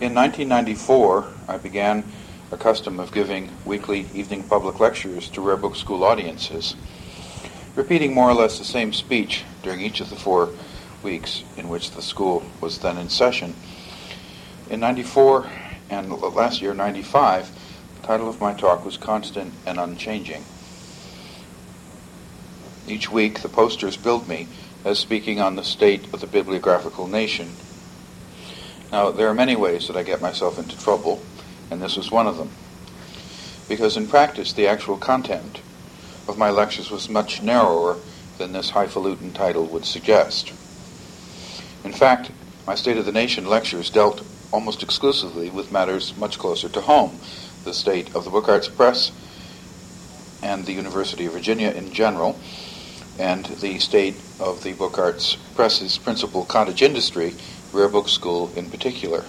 In 1994, I began a custom of giving weekly evening public lectures to Rare Book School audiences, repeating more or less the same speech during each of the four weeks in which the school was then in session. In 94 and last year, 95, the title of my talk was Constant and Unchanging. Each week, the posters billed me as speaking on the state of the bibliographical nation. Now, there are many ways that I get myself into trouble, and this was one of them. Because in practice, the actual content of my lectures was much narrower than this highfalutin title would suggest. In fact, my State of the Nation lectures dealt almost exclusively with matters much closer to home the state of the Book Arts Press and the University of Virginia in general, and the state of the Book Arts Press's principal cottage industry, Rare Book School in particular.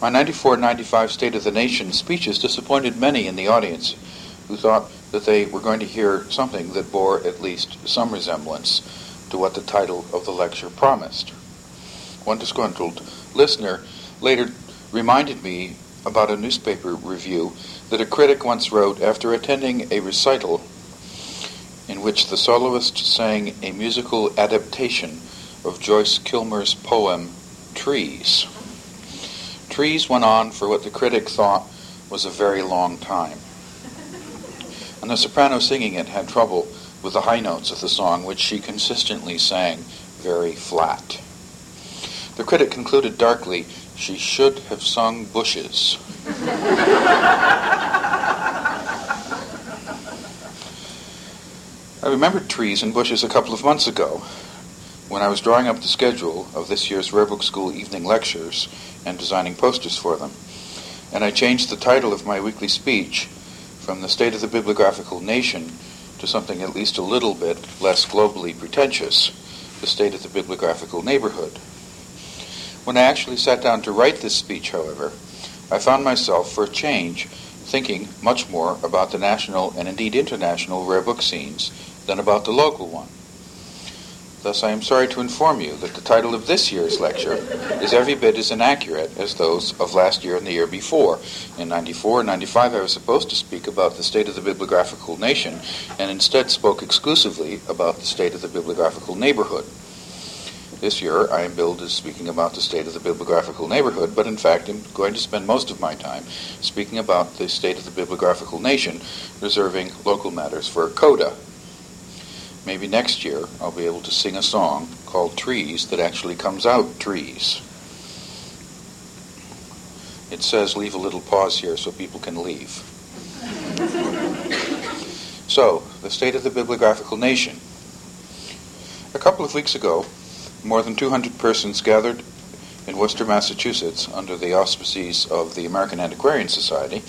My 94 95 State of the Nation speeches disappointed many in the audience who thought that they were going to hear something that bore at least some resemblance to what the title of the lecture promised. One disgruntled listener later reminded me about a newspaper review that a critic once wrote after attending a recital in which the soloist sang a musical adaptation of Joyce Kilmer's poem Trees. Trees went on for what the critic thought was a very long time. And the soprano singing it had trouble with the high notes of the song, which she consistently sang very flat. The critic concluded darkly, she should have sung bushes. I remembered trees and bushes a couple of months ago when I was drawing up the schedule of this year's Rare Book School evening lectures and designing posters for them. And I changed the title of my weekly speech from the State of the Bibliographical Nation to something at least a little bit less globally pretentious, the State of the Bibliographical Neighborhood. When I actually sat down to write this speech, however, I found myself, for a change, thinking much more about the national and indeed international rare book scenes than about the local one. Thus, I am sorry to inform you that the title of this year's lecture is every bit as inaccurate as those of last year and the year before. In 94 and 95, I was supposed to speak about the state of the bibliographical nation, and instead spoke exclusively about the state of the bibliographical neighborhood. This year, I am billed as speaking about the state of the bibliographical neighborhood, but in fact, I'm going to spend most of my time speaking about the state of the bibliographical nation, reserving local matters for a CODA, maybe next year I'll be able to sing a song called Trees that actually comes out trees. It says leave a little pause here so people can leave. so, the state of the bibliographical nation. A couple of weeks ago, more than 200 persons gathered in Worcester, Massachusetts, under the auspices of the American Antiquarian Society,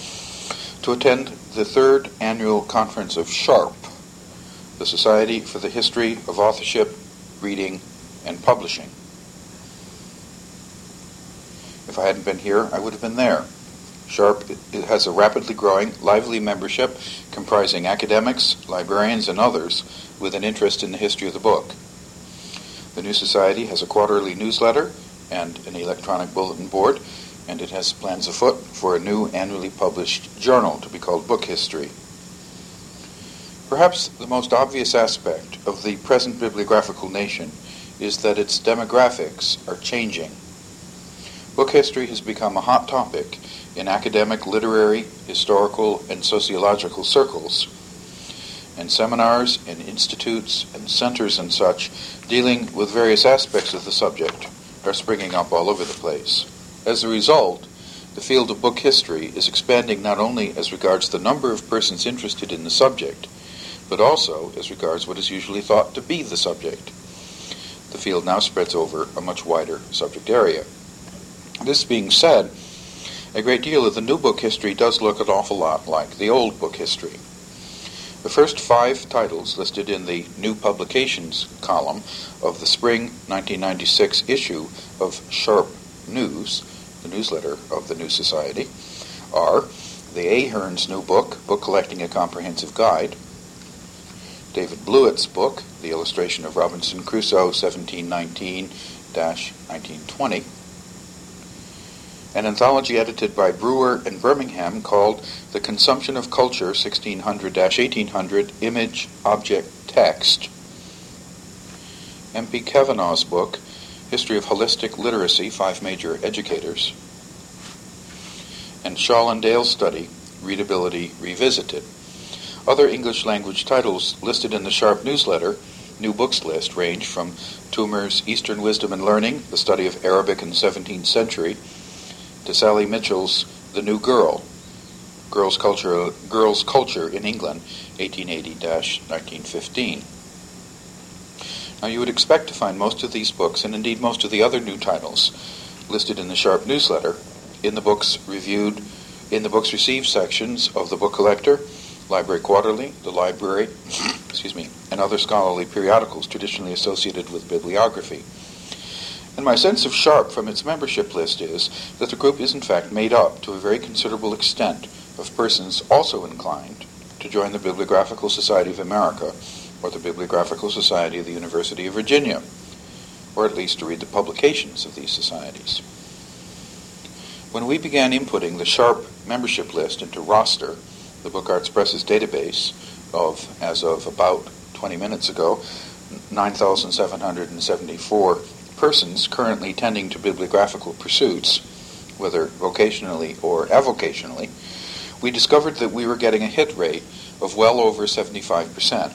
to attend the third annual conference of SHARP, the Society for the History of Authorship, Reading, and Publishing. If I hadn't been here, I would have been there. Sharp has a rapidly growing, lively membership comprising academics, librarians, and others with an interest in the history of the book. The new society has a quarterly newsletter and an electronic bulletin board, and it has plans afoot for a new annually published journal to be called Book History. Perhaps the most obvious aspect of the present bibliographical nation is that its demographics are changing. Book history has become a hot topic in academic, literary, historical, and sociological circles, and seminars and institutes and centers and such dealing with various aspects of the subject are springing up all over the place. As a result, the field of book history is expanding not only as regards the number of persons interested in the subject, but also as regards what is usually thought to be the subject. The field now spreads over a much wider subject area. This being said, a great deal of the new book history does look an awful lot like the old book history. The first five titles listed in the New Publications column of the spring 1996 issue of Sharp News, the newsletter of the New Society, are the Ahearn's new book, Book Collecting a Comprehensive Guide, David Blewett's book, The Illustration of Robinson Crusoe, 1719 1920, an anthology edited by Brewer and Birmingham called The Consumption of Culture 1600-1800 Image Object Text. M.P. Kavanagh's book, History of Holistic Literacy, Five Major Educators, and Shaw and Dale's study, Readability Revisited. Other English language titles listed in the Sharp newsletter, new books list, range from Toomer's Eastern Wisdom and Learning, the study of Arabic in the 17th century, to Sally Mitchell's The New Girl, Girls' Culture, Girls' Culture in England, 1880-1915. Now you would expect to find most of these books, and indeed most of the other new titles, listed in the Sharp newsletter, in the books reviewed, in the books received sections of the Book Collector, Library Quarterly, the Library, excuse me, and other scholarly periodicals traditionally associated with bibliography. And my sense of Sharp from its membership list is that the group is in fact made up to a very considerable extent of persons also inclined to join the Bibliographical Society of America or the Bibliographical Society of the University of Virginia, or at least to read the publications of these societies. When we began inputting the Sharp membership list into roster, the Book Arts Press's database of, as of about 20 minutes ago, 9,774 persons currently tending to bibliographical pursuits, whether vocationally or avocationally, we discovered that we were getting a hit rate of well over 75%.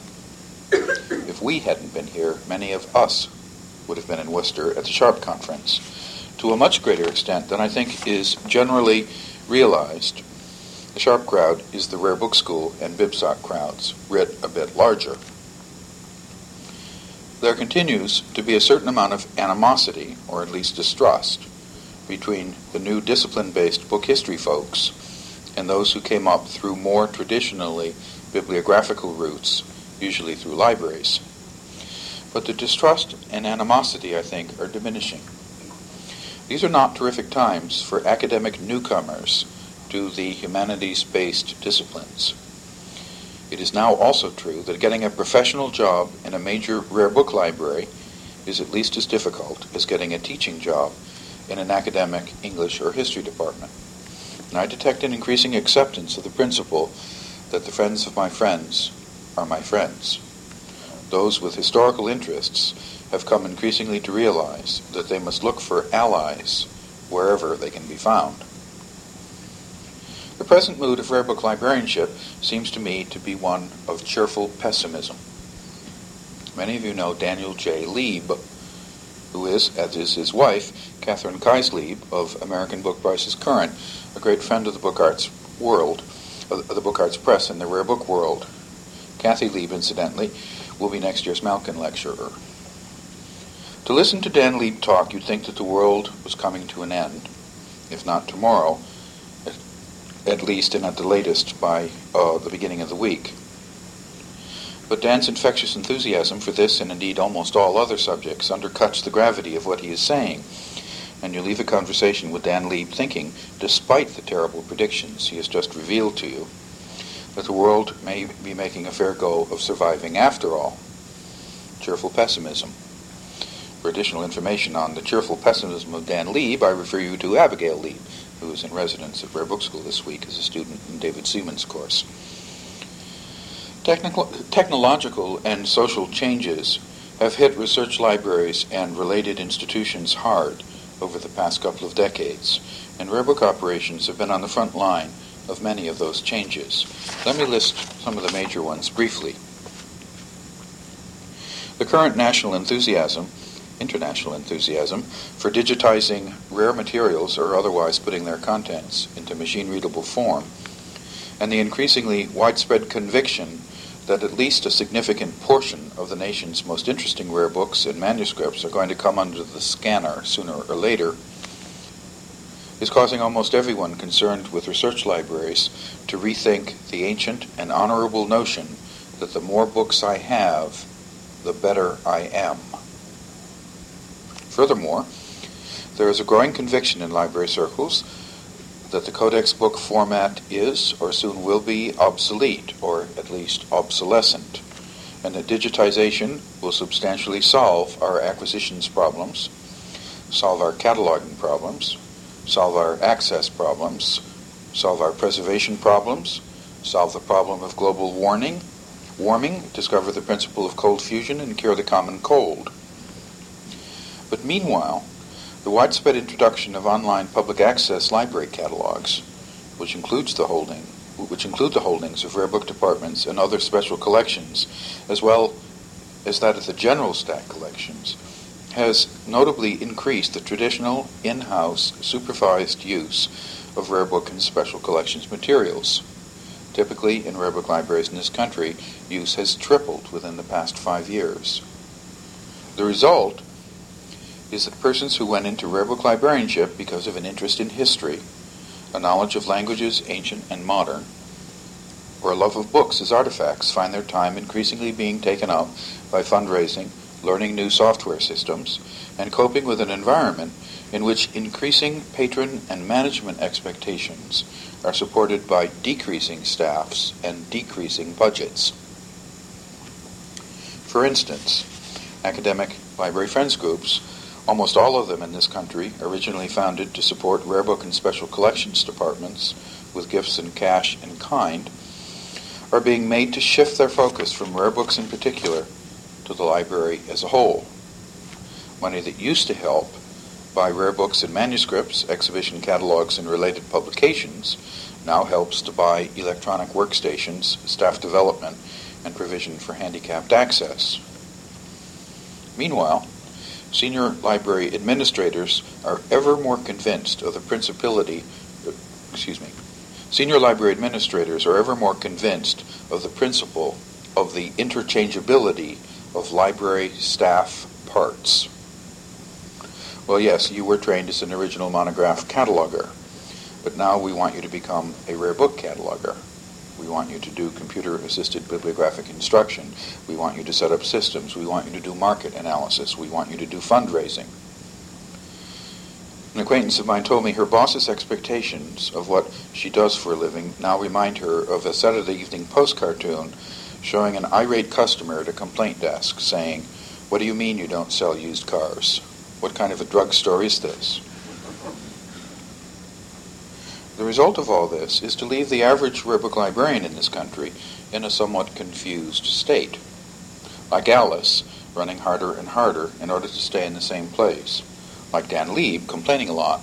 If we hadn't been here, many of us would have been in Worcester at the Sharp Conference, to a much greater extent than I think is generally realized the Sharp crowd is the Rare Book School and BibSoc crowds, writ a bit larger. There continues to be a certain amount of animosity, or at least distrust, between the new discipline-based book history folks and those who came up through more traditionally bibliographical routes, usually through libraries. But the distrust and animosity, I think, are diminishing. These are not terrific times for academic newcomers to the humanities-based disciplines. It is now also true that getting a professional job in a major rare book library is at least as difficult as getting a teaching job in an academic English or history department. And I detect an increasing acceptance of the principle that the friends of my friends are my friends. Those with historical interests have come increasingly to realize that they must look for allies wherever they can be found. The present mood of rare book librarianship seems to me to be one of cheerful pessimism. Many of you know Daniel J. Leab, who is, as is his wife, Catherine Leab of American Book Prices Current, a great friend of the book arts world, of the book arts press and the rare book world. Kathy Leab, incidentally, will be next year's Malkin lecturer. To listen to Dan Leab talk, you'd think that the world was coming to an end, if not tomorrow, at least and at the latest by uh, the beginning of the week. But Dan's infectious enthusiasm for this and indeed almost all other subjects undercuts the gravity of what he is saying, and you leave the conversation with Dan Leab thinking, despite the terrible predictions he has just revealed to you, that the world may be making a fair go of surviving after all. Cheerful pessimism. For additional information on the cheerful pessimism of Dan Leab, I refer you to Abigail Leab, who is in residence at Rare Book School this week as a student in David Seaman's course. Technological and social changes have hit research libraries and related institutions hard over the past couple of decades, and rare book operations have been on the front line of many of those changes. Let me list some of the major ones briefly. The current national enthusiasm international enthusiasm for digitizing rare materials or otherwise putting their contents into machine readable form, and the increasingly widespread conviction that at least a significant portion of the nation's most interesting rare books and manuscripts are going to come under the scanner sooner or later is causing almost everyone concerned with research libraries to rethink the ancient and honorable notion that the more books I have, the better I am. Furthermore, there is a growing conviction in library circles that the codex book format is, or soon will be, obsolete, or at least obsolescent, and that digitization will substantially solve our acquisitions problems, solve our cataloging problems, solve our access problems, solve our preservation problems, solve the problem of global warming, warming, discover the principle of cold fusion, and cure the common cold. But meanwhile, the widespread introduction of online public access library catalogs, which includes the holding, which include the holdings of rare book departments and other special collections, as well as that of the general stack collections, has notably increased the traditional in-house supervised use of rare book and special collections materials. Typically, in rare book libraries in this country, use has tripled within the past five years. The result is that persons who went into rare book librarianship because of an interest in history, a knowledge of languages ancient and modern, or a love of books as artifacts find their time increasingly being taken up by fundraising, learning new software systems, and coping with an environment in which increasing patron and management expectations are supported by decreasing staffs and decreasing budgets. For instance, academic library friends groups Almost all of them in this country, originally founded to support rare book and special collections departments with gifts in cash and kind, are being made to shift their focus from rare books in particular to the library as a whole. Money that used to help buy rare books and manuscripts, exhibition catalogs, and related publications now helps to buy electronic workstations, staff development, and provision for handicapped access. Meanwhile, senior library administrators are ever more convinced of the principality, excuse me, senior library administrators are ever more convinced of the principle of the interchangeability of library staff parts. Well, yes, you were trained as an original monograph cataloger, but now we want you to become a rare book cataloger. We want you to do computer-assisted bibliographic instruction. We want you to set up systems. We want you to do market analysis. We want you to do fundraising. An acquaintance of mine told me her boss's expectations of what she does for a living now remind her of a Saturday Evening Post cartoon showing an irate customer at a complaint desk saying, What do you mean you don't sell used cars? What kind of a drugstore is this? The result of all this is to leave the average book librarian in this country in a somewhat confused state. Like Alice, running harder and harder in order to stay in the same place. Like Dan Leab, complaining a lot.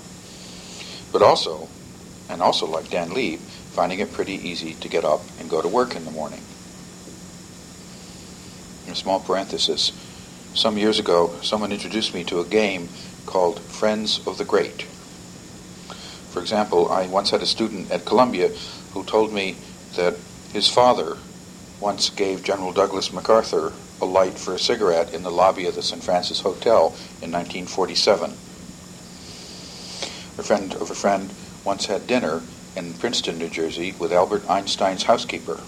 But also, and also like Dan Leab, finding it pretty easy to get up and go to work in the morning. In a small parenthesis. Some years ago, someone introduced me to a game called Friends of the Great. For example, I once had a student at Columbia who told me that his father once gave General Douglas MacArthur a light for a cigarette in the lobby of the St. Francis Hotel in 1947. A friend of a friend once had dinner in Princeton, New Jersey, with Albert Einstein's housekeeper.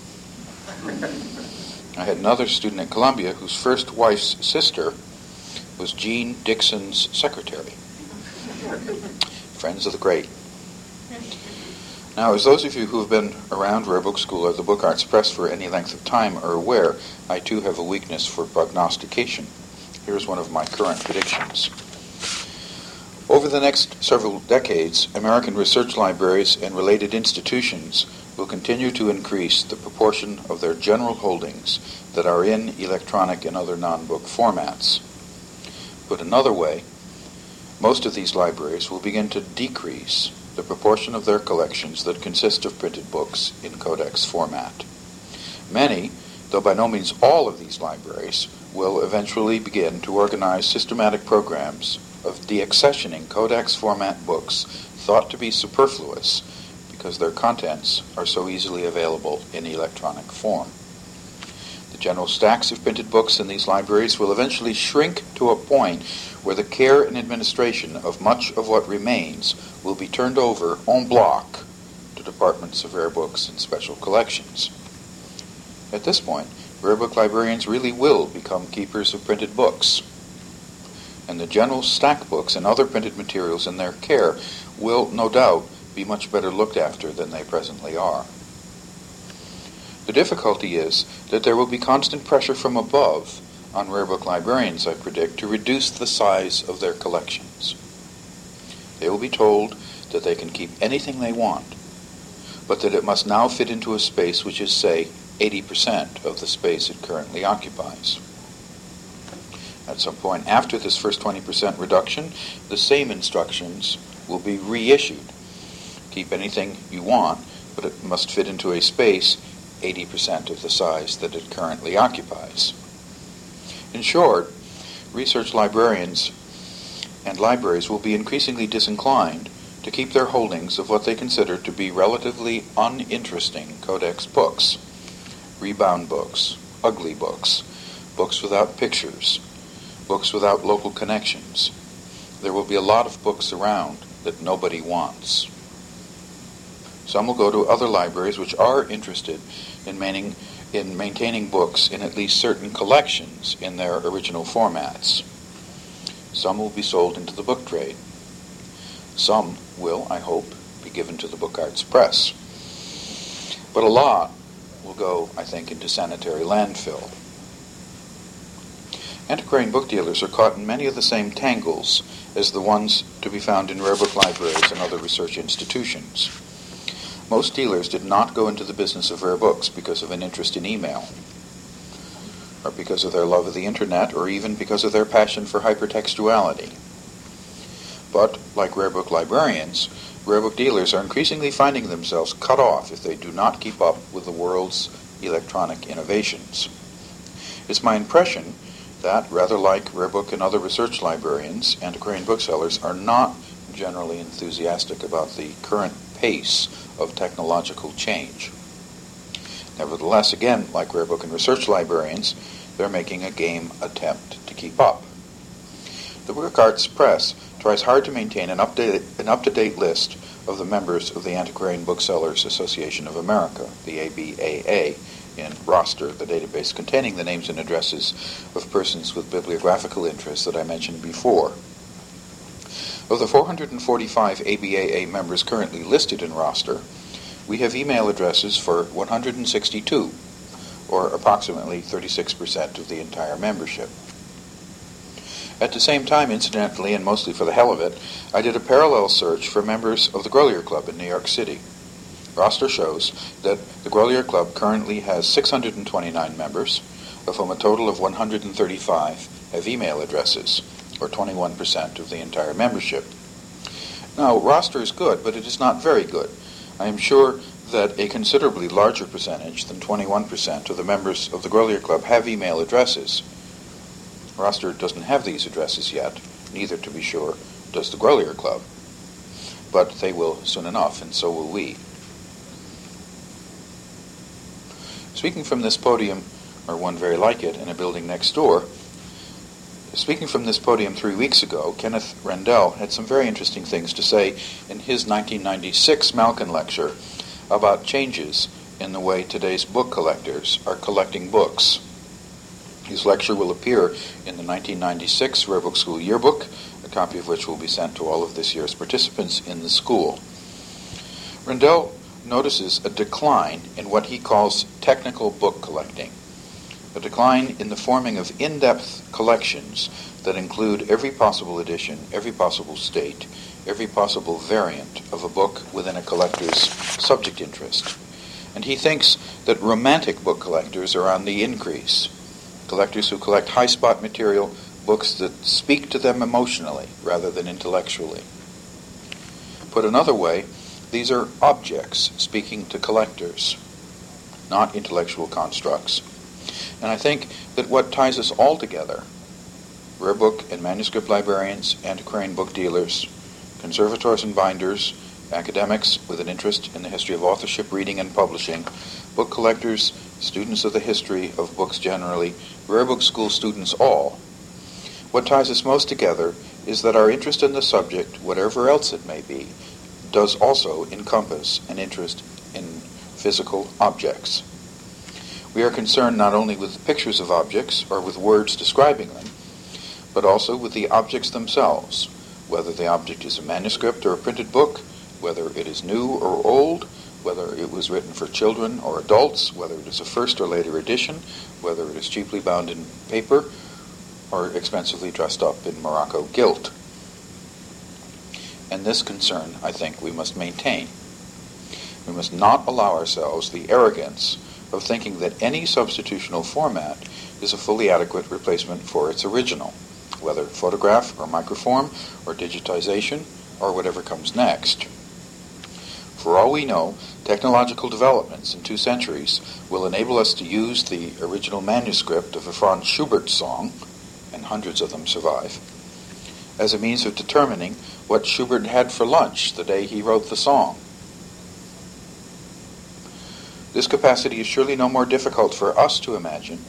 I had another student at Columbia whose first wife's sister was Jeane Dixon's secretary. Friends of the great. Now, as those of you who have been around Rare Book School or the Book Arts Press for any length of time are aware, I too have a weakness for prognostication. Here's one of my current predictions. Over the next several decades, American research libraries and related institutions will continue to increase the proportion of their general holdings that are in electronic and other non-book formats. Put another way, most of these libraries will begin to decrease the proportion of their collections that consist of printed books in codex format. Many, though by no means all of these libraries, will eventually begin to organize systematic programs of deaccessioning codex format books thought to be superfluous because their contents are so easily available in electronic form. The general stacks of printed books in these libraries will eventually shrink to a point where the care and administration of much of what remains will be turned over en bloc to departments of rare books and special collections. At this point, rare book librarians really will become keepers of printed books, and the general stack books and other printed materials in their care will, no doubt, be much better looked after than they presently are. The difficulty is that there will be constant pressure from above on rare book librarians, I predict, to reduce the size of their collections. They will be told that they can keep anything they want, but that it must now fit into a space which is, say, 80% of the space it currently occupies. At some point after this first 20% reduction, the same instructions will be reissued. Keep anything you want, but it must fit into a space 80% of the size that it currently occupies. In short, research librarians and libraries will be increasingly disinclined to keep their holdings of what they consider to be relatively uninteresting codex books, rebound books, ugly books, books without pictures, books without local connections. There will be a lot of books around that nobody wants. Some will go to other libraries which are interested in, maintaining, in maintaining books in at least certain collections in their original formats. Some will be sold into the book trade. Some will, I hope, be given to the Book Arts Press. But a lot will go, I think, into sanitary landfill. Antiquarian book dealers are caught in many of the same tangles as the ones to be found in rare book libraries and other research institutions. Most dealers did not go into the business of rare books because of an interest in email, or because of their love of the internet, or even because of their passion for hypertextuality. But, like rare book librarians, rare book dealers are increasingly finding themselves cut off if they do not keep up with the world's electronic innovations. It's my impression that, rather like rare book and other research librarians, antiquarian booksellers are not generally enthusiastic about the current pace of technological change. Nevertheless, again, like rare book and research librarians, they're making a game attempt to keep up. The Book Arts Press tries hard to maintain an up-to-date list of the members of the Antiquarian Booksellers Association of America, the ABAA, in roster, the database containing the names and addresses of persons with bibliographical interests that I mentioned before. Of the 445 ABAA members currently listed in roster, we have email addresses for 162, or approximately 36% of the entire membership. At the same time, incidentally, and mostly for the hell of it, I did a parallel search for members of the Grolier Club in New York City. Roster shows that the Grolier Club currently has 629 members, of whom a total of 135 have email addresses, or 21% of the entire membership. Now, roster is good, but it is not very good. I am sure that a considerably larger percentage than 21% of the members of the Grolier Club have email addresses. Roster doesn't have these addresses yet, neither, to be sure, does the Grolier Club. But they will soon enough, and so will we. Speaking from this podium, or one very like it, in a building next door, speaking from this podium three weeks ago, Kenneth Rendell had some very interesting things to say in his 1996 Malkin lecture about changes in the way today's book collectors are collecting books. His lecture will appear in the 1996 Rare Book School Yearbook, a copy of which will be sent to all of this year's participants in the school. Rendell notices a decline in what he calls technical book collecting, a decline in the forming of in depth collections that include every possible edition, every possible state, every possible variant of a book within a collector's subject interest. And he thinks that romantic book collectors are on the increase. Collectors who collect high spot material, books that speak to them emotionally rather than intellectually. Put another way, these are objects speaking to collectors, not intellectual constructs. And I think that what ties us all together, rare book and manuscript librarians, antiquarian book dealers, conservators and binders, academics with an interest in the history of authorship, reading, and publishing, book collectors, students of the history of books generally, rare book school students all, what ties us most together is that our interest in the subject, whatever else it may be, does also encompass an interest in physical objects. We are concerned not only with pictures of objects or with words describing them, but also with the objects themselves, whether the object is a manuscript or a printed book, whether it is new or old, whether it was written for children or adults, whether it is a first or later edition, whether it is cheaply bound in paper or expensively dressed up in Morocco gilt. and this concern, I think, we must maintain. We must not allow ourselves the arrogance of thinking that any substitutional format is a fully adequate replacement for its original, whether photograph or microform or digitization or whatever comes next. For all we know, technological developments in two centuries will enable us to use the original manuscript of a Franz Schubert song, and hundreds of them survive, as a means of determining what Schubert had for lunch the day he wrote the song. This capacity is surely no more difficult for us to imagine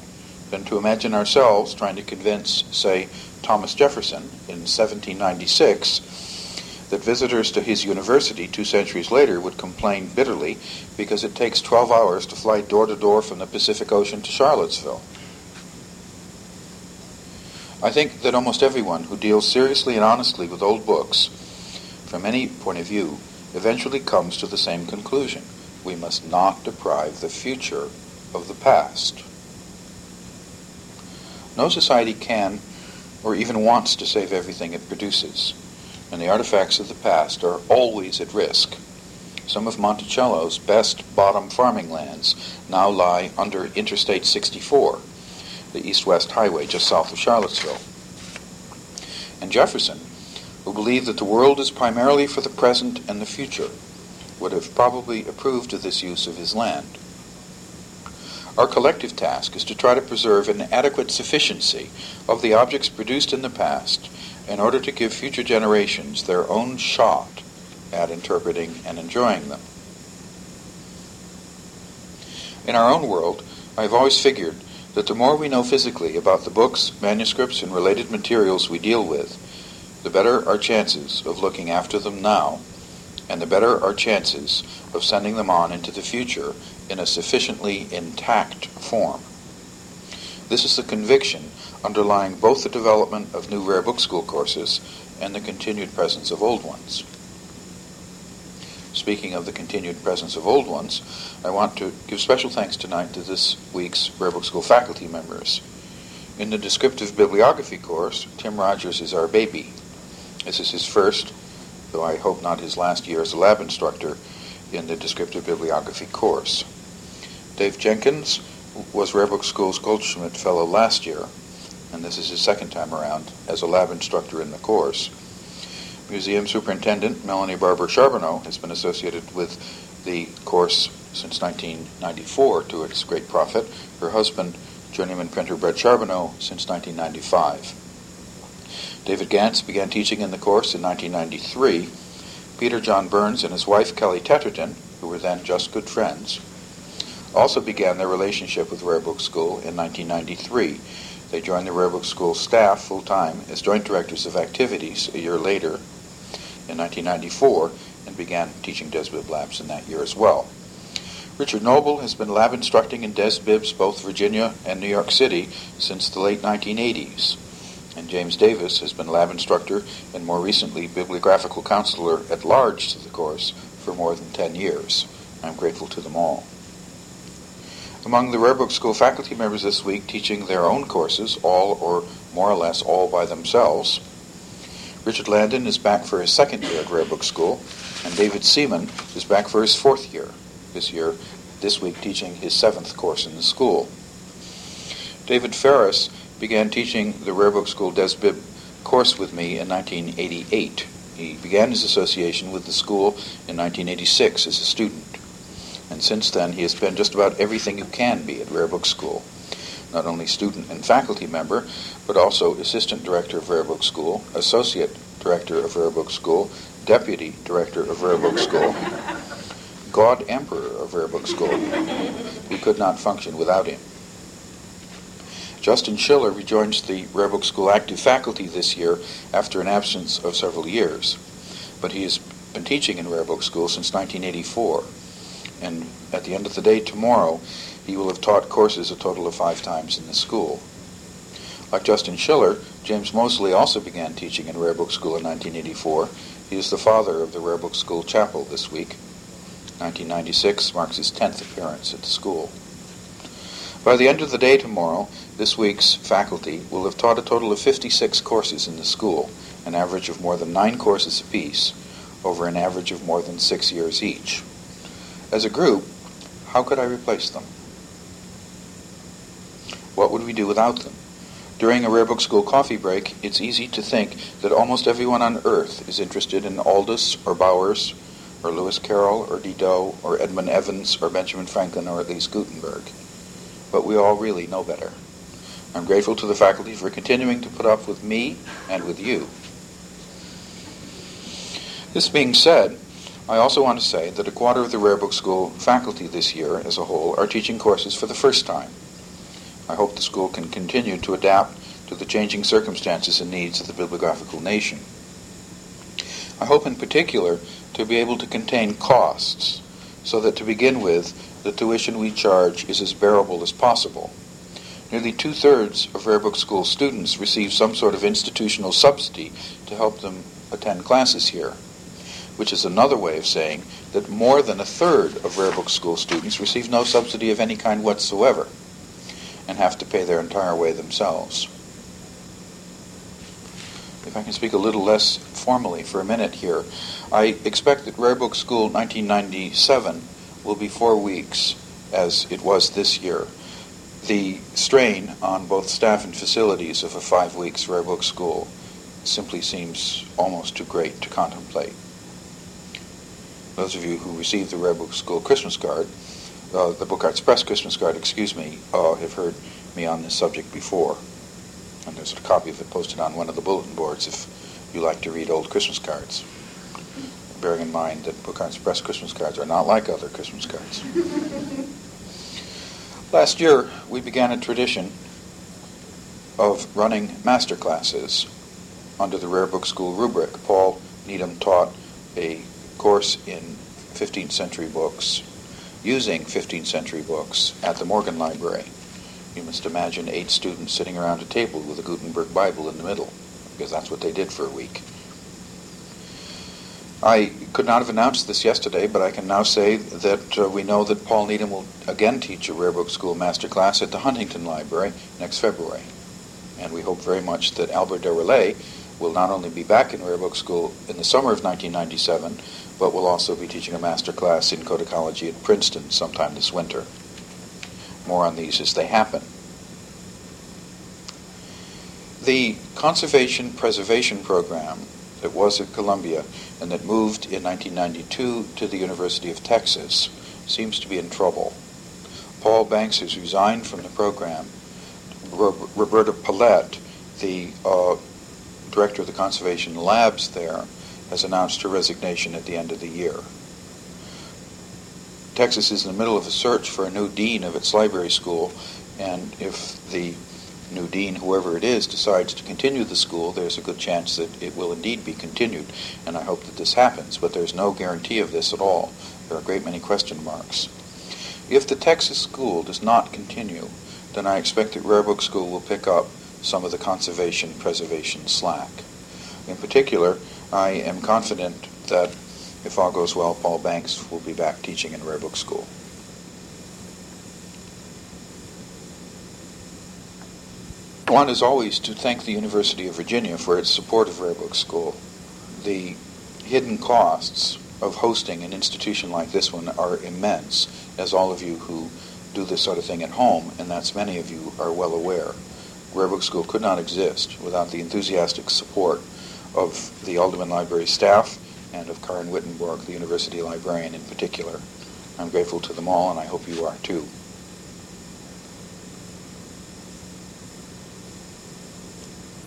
than to imagine ourselves trying to convince, say, Thomas Jefferson in 1796 that visitors to his university two centuries later would complain bitterly because it takes 12 hours to fly door to door from the Pacific Ocean to Charlottesville. I think that almost everyone who deals seriously and honestly with old books, from any point of view, eventually comes to the same conclusion. We must not deprive the future of the past. No society can or even wants to save everything it produces, and the artifacts of the past are always at risk. Some of Monticello's best bottom farming lands now lie under Interstate 64 the east-west highway just south of Charlottesville. And Jefferson, who believed that the world is primarily for the present and the future, would have probably approved of this use of his land. Our collective task is to try to preserve an adequate sufficiency of the objects produced in the past in order to give future generations their own shot at interpreting and enjoying them. In our own world, I've always figured that the more we know physically about the books, manuscripts, and related materials we deal with, the better our chances of looking after them now, and the better our chances of sending them on into the future in a sufficiently intact form. This is the conviction underlying both the development of new rare book school courses and the continued presence of old ones. Speaking of the continued presence of old ones, I want to give special thanks tonight to this week's Rare Book School faculty members. In the descriptive bibliography course, Tim Rogers is our baby. This is his first, though I hope not his last year as a lab instructor in the descriptive bibliography course. Dave Jenkins was Rare Book School's Goldschmidt Fellow last year, and this is his second time around as a lab instructor in the course. Museum Superintendent Melanie Barber Charbonneau has been associated with the course since 1994 to its great profit. Her husband, journeyman printer Brett Charbonneau, since 1995. David Gants began teaching in the course in 1993. Peter John Burns and his wife Kelly Tetterton, who were then just good friends, also began their relationship with Rare Book School in 1993. They joined the Rare Book School staff full time as joint directors of activities a year later in 1994 and began teaching DesBib labs in that year as well. Richard Noble has been lab instructing in DesBibs both Virginia and New York City since the late 1980s. And James Davis has been lab instructor and more recently bibliographical counselor at large to the course for more than 10 years. I'm grateful to them all. Among the Rare Book School faculty members this week teaching their own courses, all or more or less all by themselves, Richard Landon is back for his second year at Rare Book School, and David Seaman is back for his fourth year this year, this week teaching his seventh course in the school. David Ferris began teaching the Rare Book School DesBib course with me in 1988. He began his association with the school in 1986 as a student, and since then he has been just about everything you can be at Rare Book School not only student and faculty member, but also assistant director of Rare Book School, associate director of Rare Book School, deputy director of Rare Book School, God Emperor of Rare Book School. We could not function without him. Justin Schiller rejoins the Rare Book School active faculty this year after an absence of several years, but he has been teaching in Rare Book School since 1984. And at the end of the day tomorrow, he will have taught courses a total of five times in the school. Like Justin Schiller, James Mosley also began teaching in Rare Book School in 1984. He is the father of the Rare Book School Chapel this week. 1996 marks his 10th appearance at the school. By the end of the day tomorrow, this week's faculty will have taught a total of 56 courses in the school, an average of more than nine courses apiece, over an average of more than six years each. As a group, how could I replace them? What would we do without them? During a Rare Book School coffee break, it's easy to think that almost everyone on earth is interested in Aldus or Bowers or Lewis Carroll or Diderot or Edmund Evans or Benjamin Franklin or at least Gutenberg. But we all really know better. I'm grateful to the faculty for continuing to put up with me and with you. This being said, I also want to say that a quarter of the Rare Book School faculty this year as a whole are teaching courses for the first time. I hope the school can continue to adapt to the changing circumstances and needs of the bibliographical nation. I hope in particular to be able to contain costs so that to begin with, the tuition we charge is as bearable as possible. Nearly two thirds of Rare Book School students receive some sort of institutional subsidy to help them attend classes here, which is another way of saying that more than a third of Rare Book School students receive no subsidy of any kind whatsoever and have to pay their entire way themselves. If I can speak a little less formally for a minute here, I expect that Rare Book School 1997 will be four weeks, as it was this year. The strain on both staff and facilities of a five weeks Rare Book School simply seems almost too great to contemplate. Those of you who received the Rare Book School Christmas card uh, the Book Arts Press Christmas card, excuse me, uh, have heard me on this subject before. And there's a copy of it posted on one of the bulletin boards if you like to read old Christmas cards. Bearing in mind that Book Arts Press Christmas cards are not like other Christmas cards. Last year, we began a tradition of running master classes under the Rare Book School rubric. Paul Needham taught a course in 15th century books using 15th century books at the Morgan Library. You must imagine eight students sitting around a table with a Gutenberg Bible in the middle, because that's what they did for a week. I could not have announced this yesterday, but I can now say that uh, we know that Paul Needham will again teach a Rare Book School master class at the Huntington Library next February. And we hope very much that Albert Derolez will not only be back in Rare Book School in the summer of 1997, but will also be teaching a master class in codicology at Princeton sometime this winter. More on these as they happen. The conservation preservation program that was at Columbia and that moved in 1992 to the University of Texas seems to be in trouble. Paul Banks has resigned from the program. Roberta Pilette, the uh, director of the conservation labs there, has announced her resignation at the end of the year. Texas is in the middle of a search for a new dean of its library school, and if the new dean, whoever it is, decides to continue the school, there's a good chance that it will indeed be continued, and I hope that this happens, but there's no guarantee of this at all. There are a great many question marks. If the Texas school does not continue, then I expect that Rare Book School will pick up some of the conservation preservation slack. In particular, I am confident that if all goes well, Paul Banks will be back teaching in Rare Book School. I is always, to thank the University of Virginia for its support of Rare Book School. The hidden costs of hosting an institution like this one are immense, as all of you who do this sort of thing at home, and that's many of you, are well aware. Rare Book School could not exist without the enthusiastic support of the Alderman Library staff and of Karin Wittenborg, the university librarian in particular. I'm grateful to them all, and I hope you are too.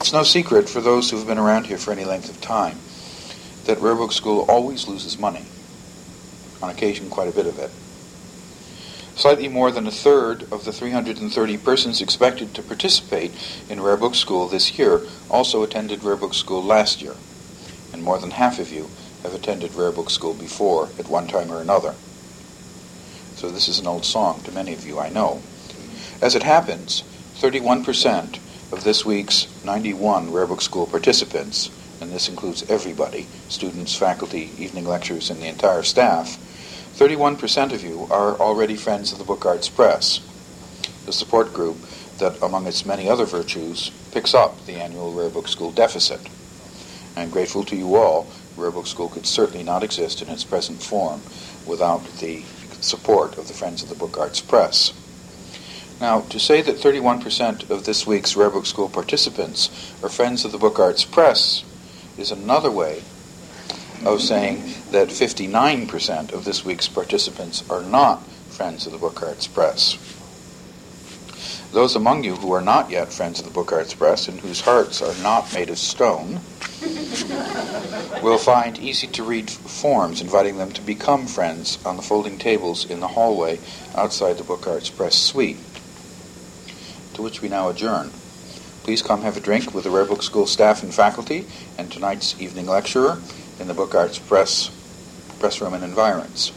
It's no secret for those who've been around here for any length of time that Rare Book School always loses money, on occasion quite a bit of it. Slightly more than a third of the 330 persons expected to participate in Rare Book School this year also attended Rare Book School last year, and more than half of you have attended Rare Book School before at one time or another. So this is an old song to many of you, I know. As it happens, 31% of this week's 91 Rare Book School participants, and this includes everybody, students, faculty, evening lectures, and the entire staff, 31% of you are already friends of the Book Arts Press, the support group that, among its many other virtues, picks up the annual Rare Book School deficit. I'm grateful to you all. Rare Book School could certainly not exist in its present form without the support of the Friends of the Book Arts Press. Now, to say that 31% of this week's Rare Book School participants are Friends of the Book Arts Press is another way of saying that 59% of this week's participants are not Friends of the Book Arts Press. Those among you who are not yet Friends of the Book Arts Press and whose hearts are not made of stone will find easy to read forms inviting them to become friends on the folding tables in the hallway outside the Book Arts Press suite, to which we now adjourn. Please come have a drink with the Rare Book School staff and faculty and tonight's evening lecturer in the Book Arts Press press room and environs.